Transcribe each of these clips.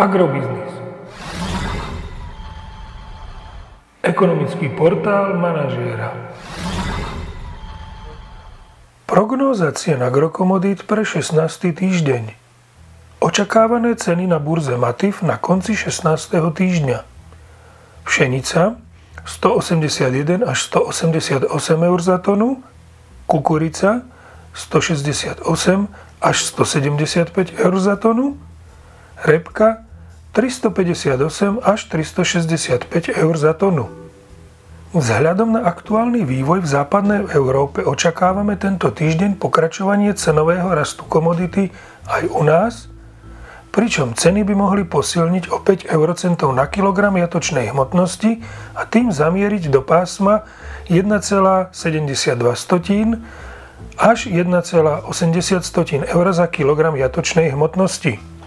Agrobiznis. Ekonomický portál manažéra. Prognóza cien agrokomodít pre 16. týždeň. Očakávané ceny na burze Matif na konci 16. týždňa. Pšenica 181 až 188 eur za tonu, kukurica 168 až 175 eur za tonu, repka 358 až 365 eur za tonu. Vzhľadom na aktuálny vývoj v západnej Európe očakávame tento týždeň pokračovanie cenového rastu komodity aj u nás, pričom ceny by mohli posilniť o 5 eurocentov na kilogram jatočnej hmotnosti a tým zamieriť do pásma 1,72 až 1,80 eur za kilogram jatočnej hmotnosti.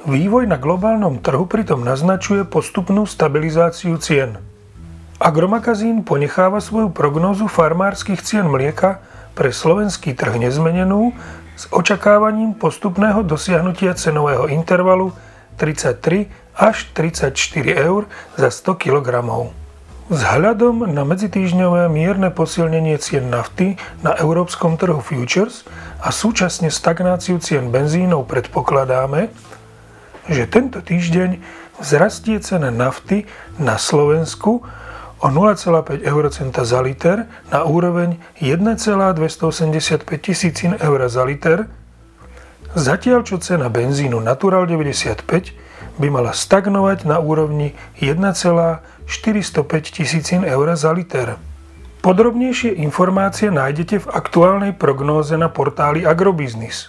Vývoj na globálnom trhu pritom naznačuje postupnú stabilizáciu cien. Agromagazín ponecháva svoju prognózu farmárskych cien mlieka pre slovenský trh nezmenenú s očakávaním postupného dosiahnutia cenového intervalu 33 až 34 eur za 100 kg. Vzhľadom na medzitýžňové mierne posilnenie cien nafty na európskom trhu futures a súčasne stagnáciu cien benzínov predpokladáme, že tento týždeň vzrastie cena nafty na Slovensku o 0,5 eurocenta za liter na úroveň 1,285 tisícin eur za liter, zatiaľ čo cena benzínu Natural 95 by mala stagnovať na úrovni 1,405 tisícin eur za liter. Podrobnejšie informácie nájdete v aktuálnej prognóze na portáli Agrobiznis.